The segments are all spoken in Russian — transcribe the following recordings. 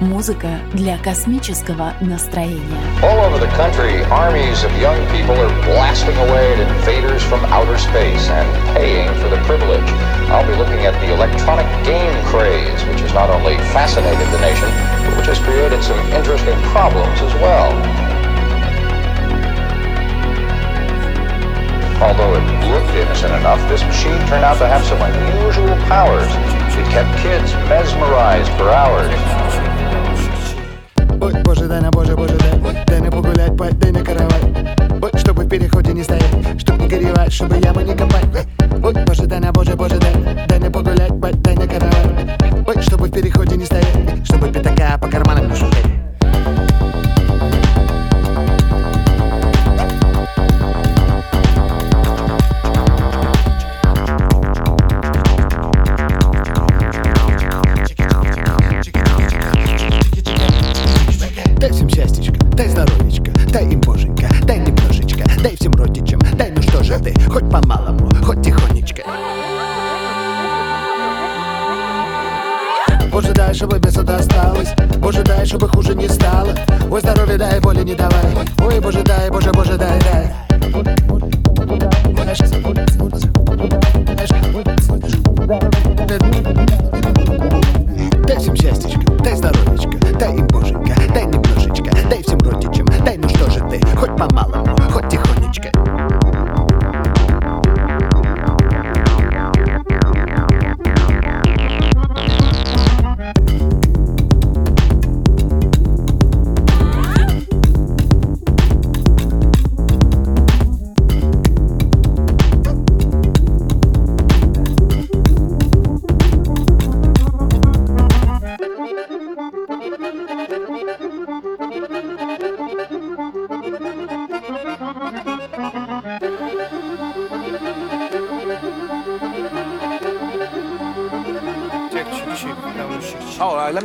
Музыка для космического настроения. All over the country, armies of young people are blasting away at invaders from outer space and paying for the privilege. I'll be looking at the electronic game craze, which has not only fascinated the nation, but which has created some interesting problems as well. Although it looked innocent enough, this machine turned out to have some unusual powers. It kept kids mesmerized for hours. Ой, боже, дай на боже, боже, дай. Дай на погулять, дай на каравай. Ой, чтобы в переходе не стоять Чтоб не горевать, чтобы ямы не копать. Ой, боже, дай на боже, боже, дай. Дай на погулять, дай на каравай. Ой, чтобы в переходе не стоять Чтобы пятака по карманам. не шутить ты, хоть по-малому, хоть тихонечко. Боже, дай, чтобы без досталось. Боже, дай, чтобы хуже не стало. Ой, здоровья дай, боли не давай. Ой, Боже, дай, Боже, Боже, дай, дай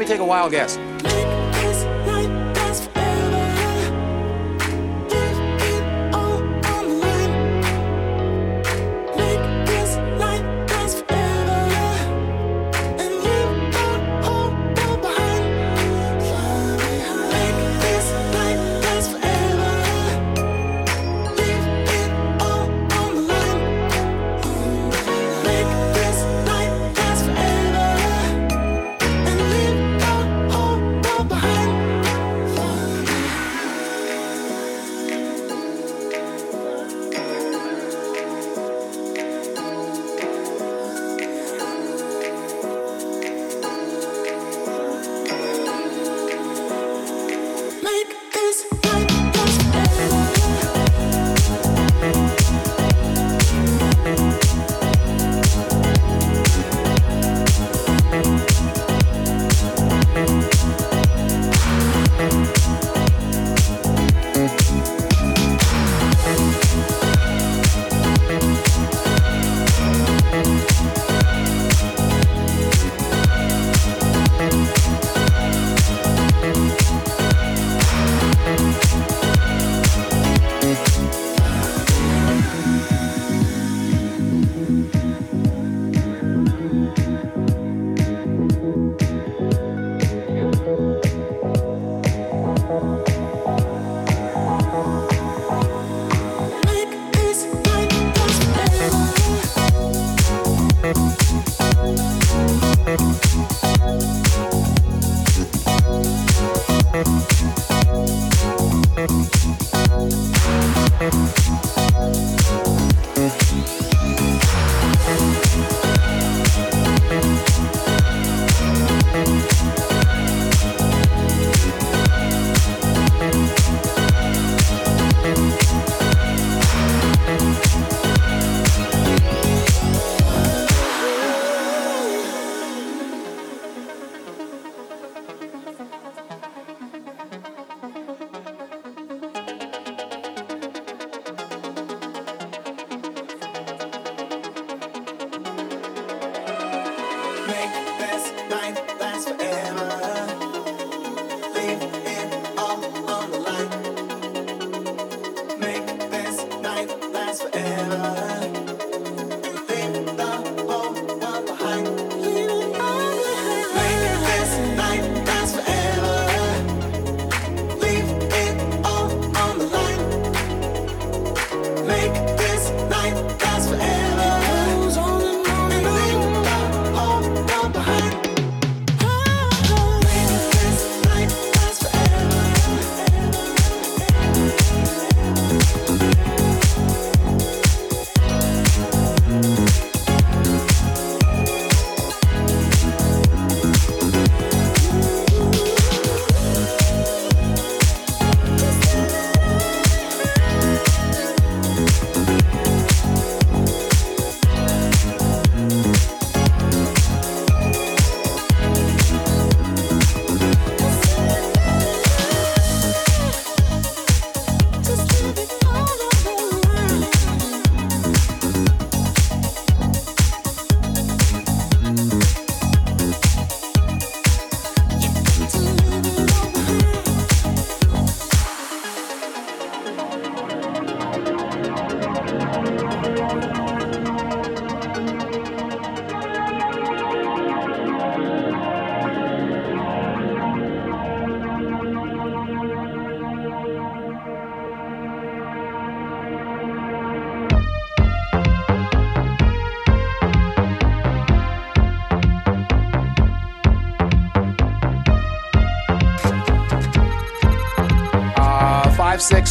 me take a wild guess.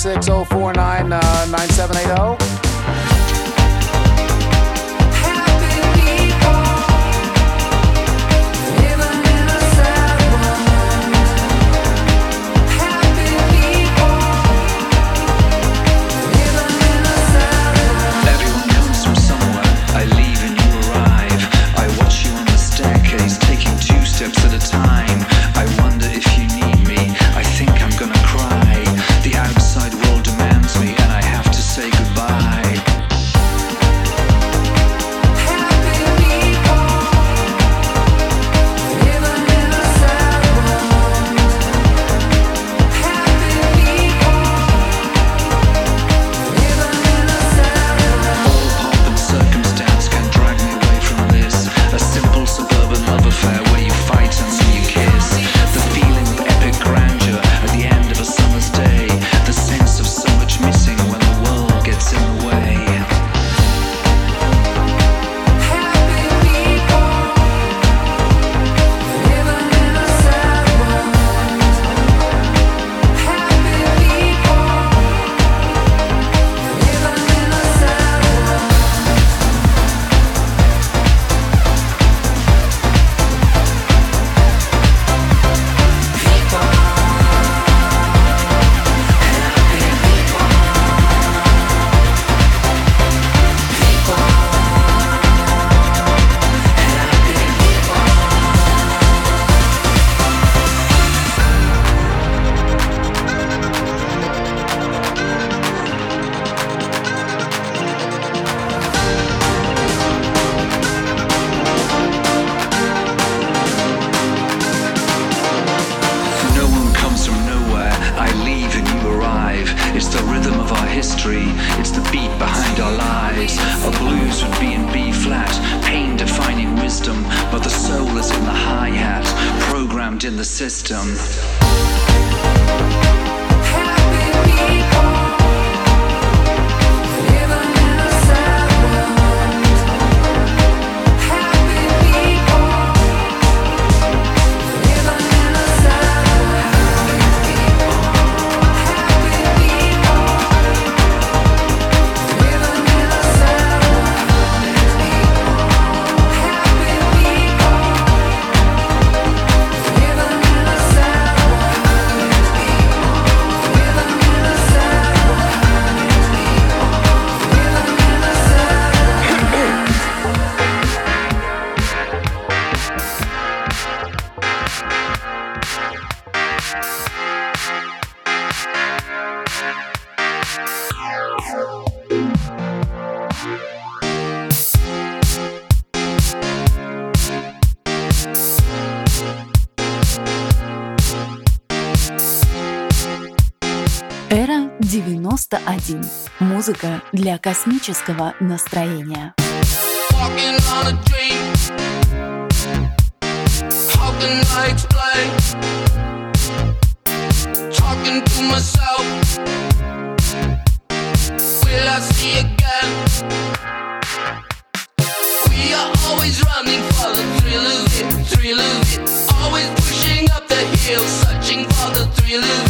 Six zero four nine uh, nine seven eight zero. Музыка для космического настроения. Talking to myself, will I see again? We are always running for the thrill of it, thrill of it. Always pushing up the hill, searching for the thrill of it.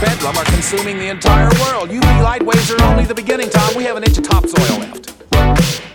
Some are consuming the entire world. UV light waves are only the beginning, Tom. We have an inch of topsoil left.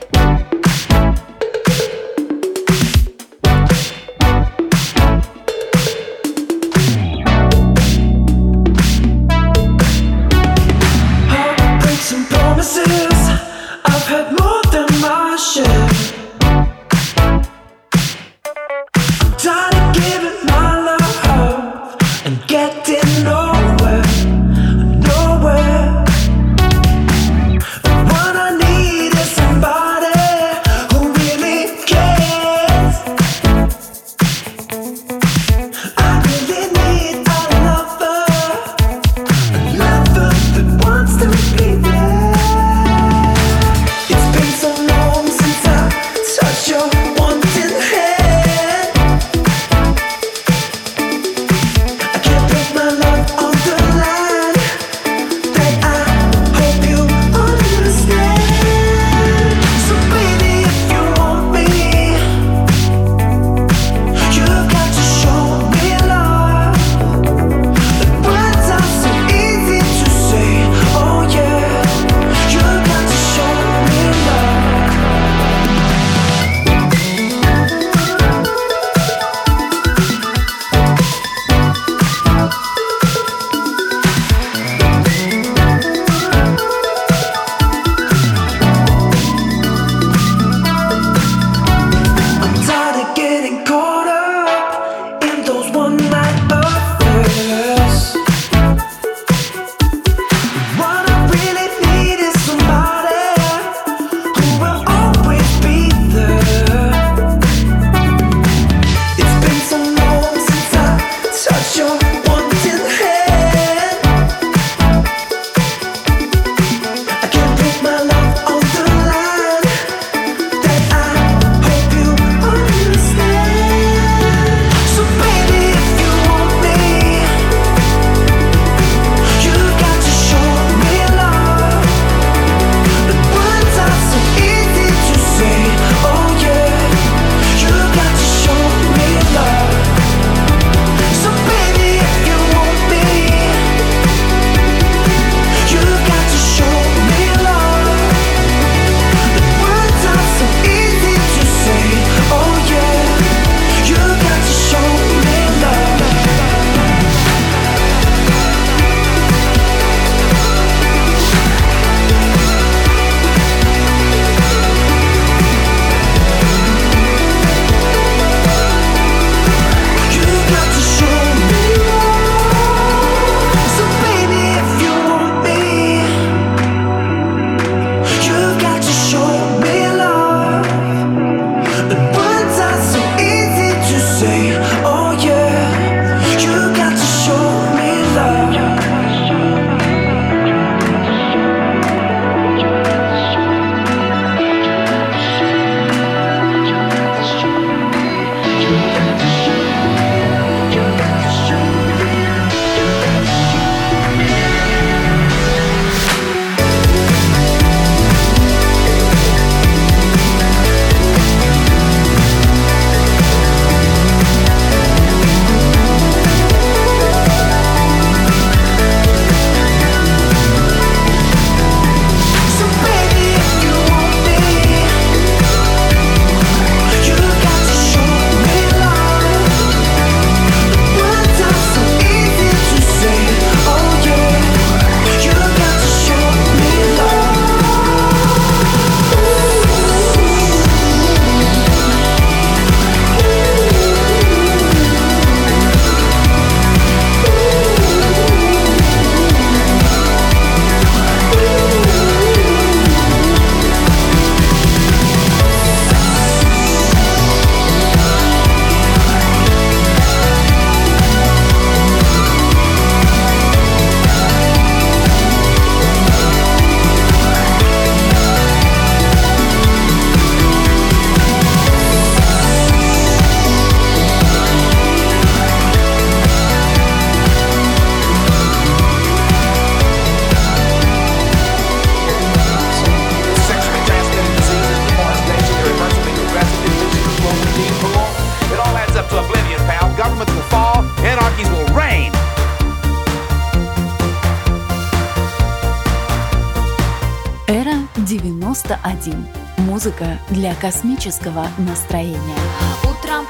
Для космического настроения. Утром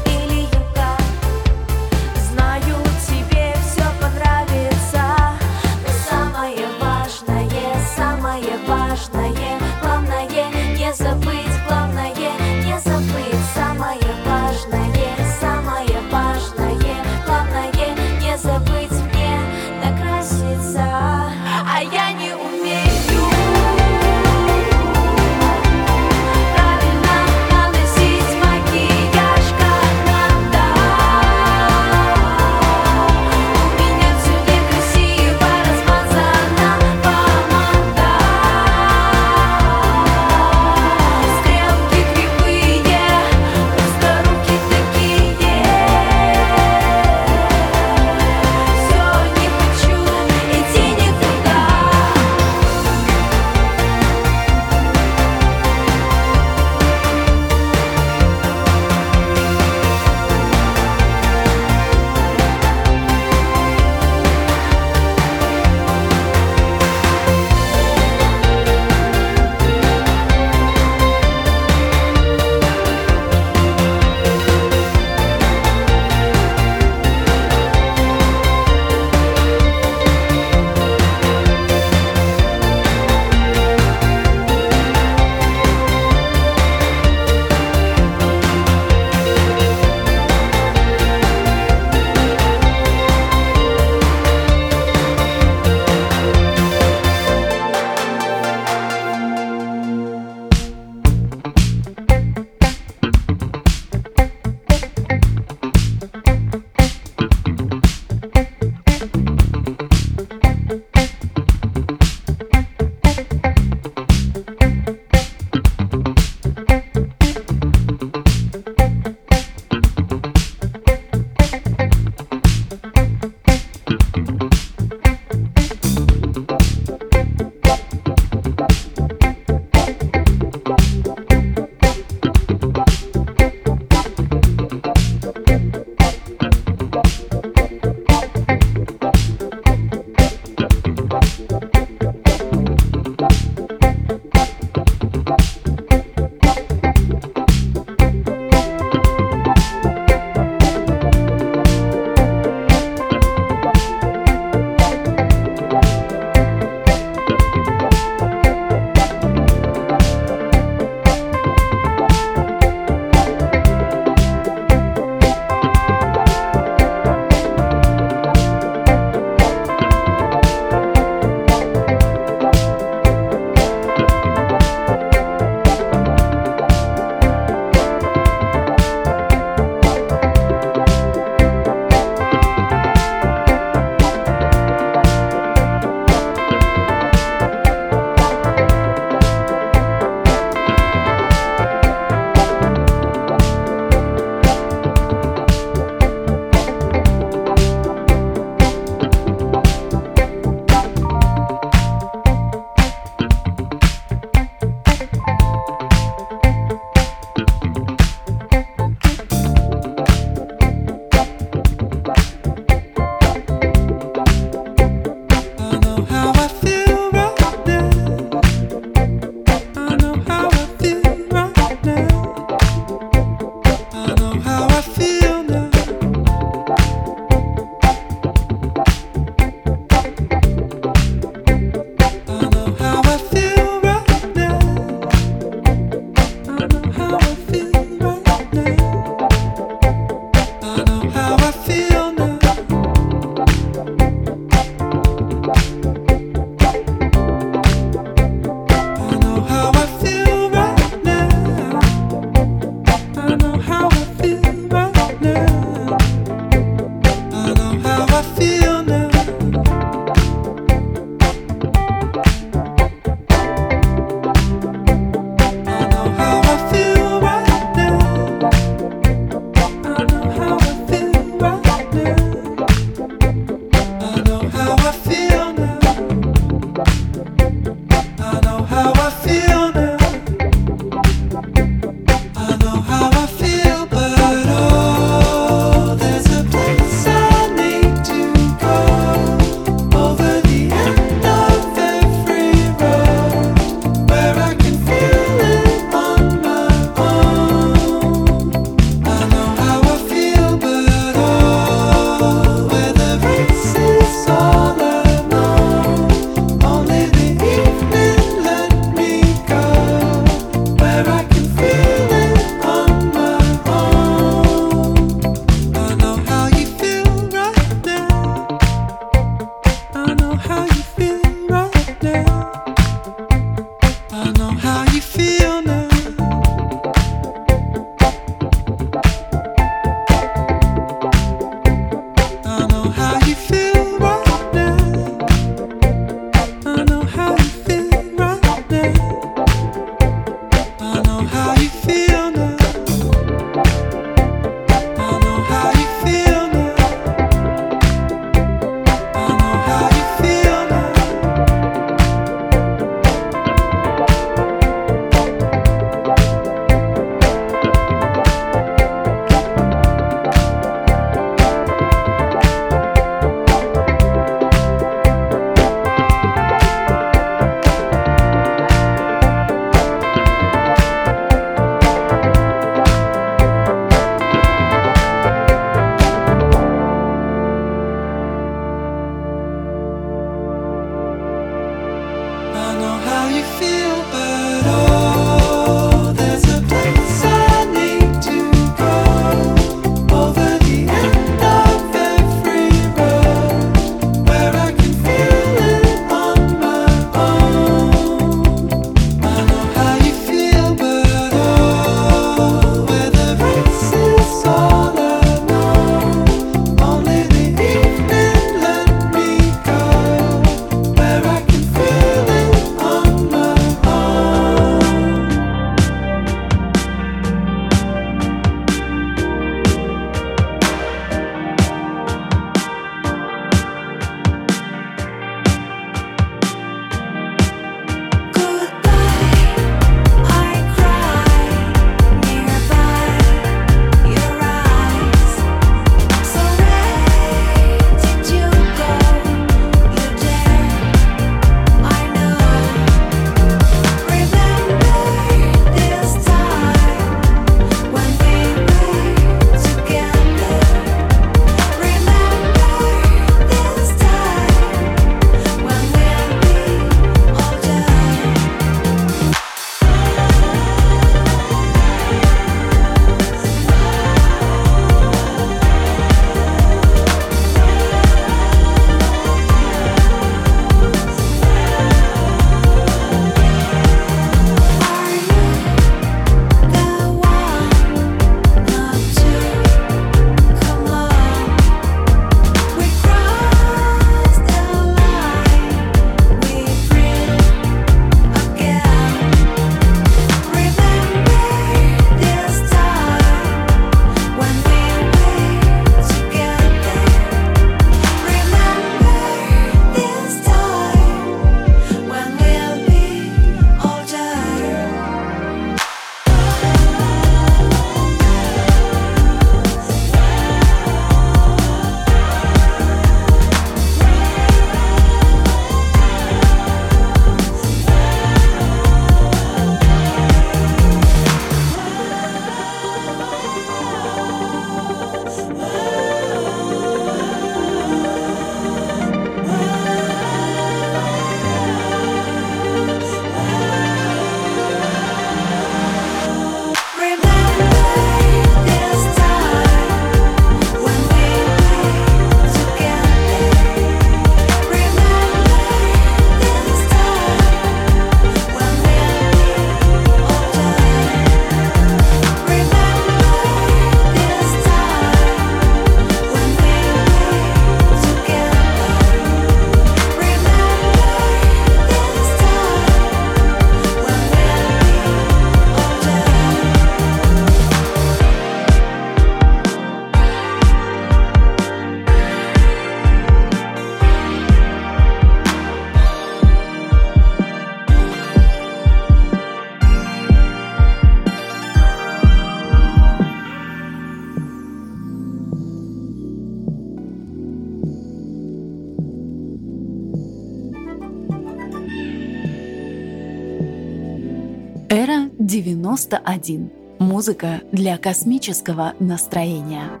91. Музыка для космического настроения.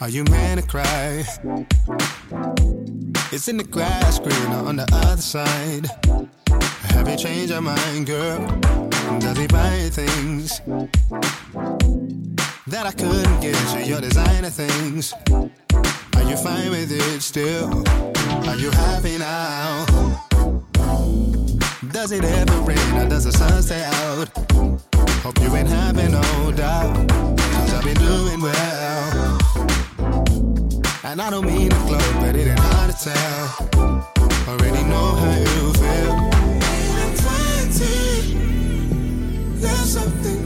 Are you man to cry? It's in the grass green on the other side. Have you changed your mind, girl? Does he buy things that I couldn't get you? Your designer things. Are you fine with it still? Are you happy now? Does it ever rain or does the sun stay out? Hope you ain't having no doubt. Cause I've been doing well. And I don't mean to gloat, but it ain't hard to tell. Already know how you feel. Twenty, there's something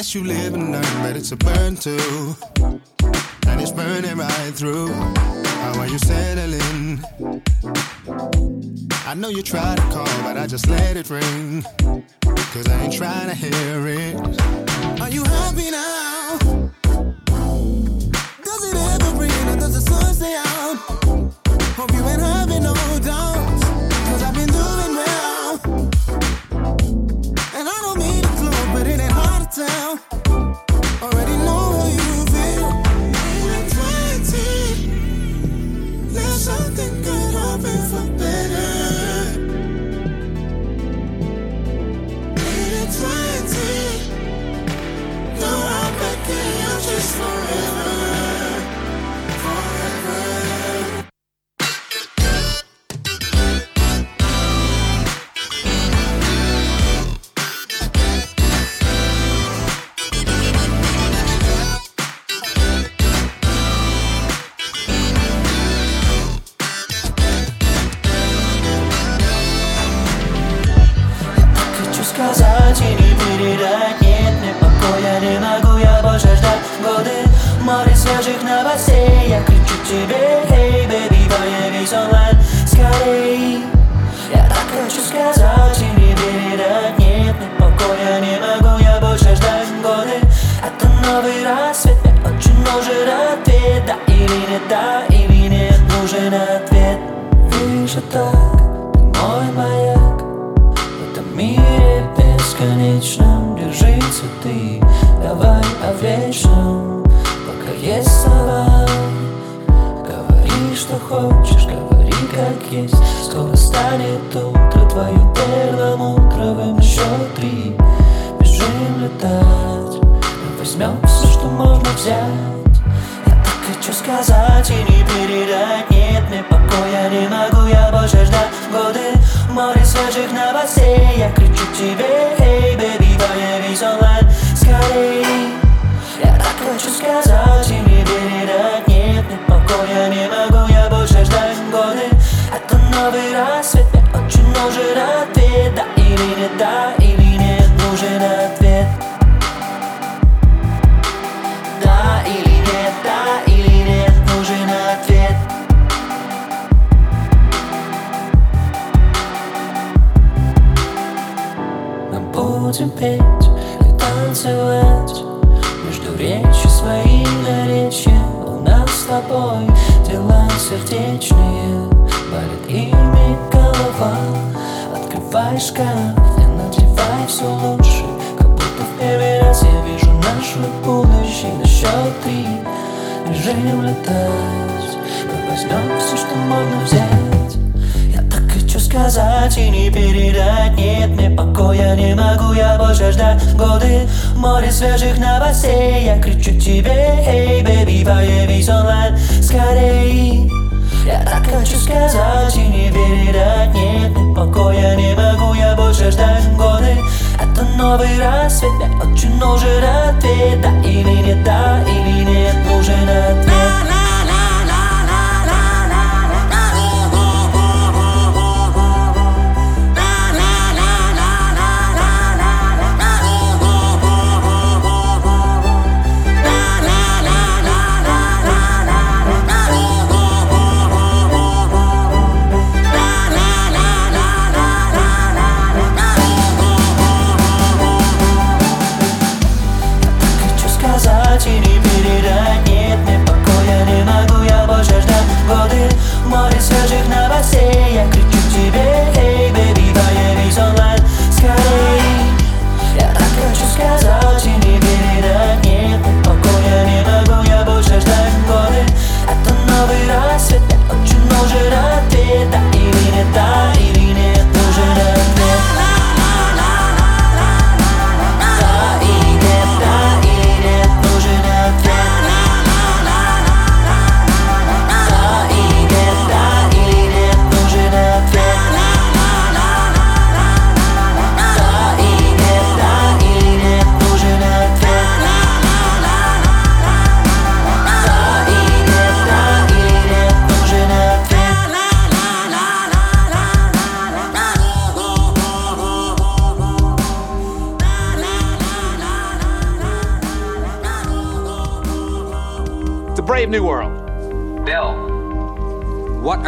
guess you live and learn, but it's a burn too. And it's burning right through. How are you settling? I know you try to call, but I just let it ring. Cause I ain't trying to hear it. Are you happy now? Надевай все лучше. Как будто в первый раз я вижу наше будущее. На счет три бежим летать. Мы возьмем все, что можно взять. Я так хочу сказать и не передать. Нет, мне покоя не могу я больше ждать. Годы, море свежих новостей. Я кричу тебе, эй, бэби, появись онлайн Скорей я так хочу сказать и не передать Нет, мне покоя не могу я больше ждать Годы, это новый рассвет Мне очень нужен ответ Да или нет, да или нет Нужен ответ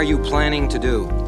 are you planning to do?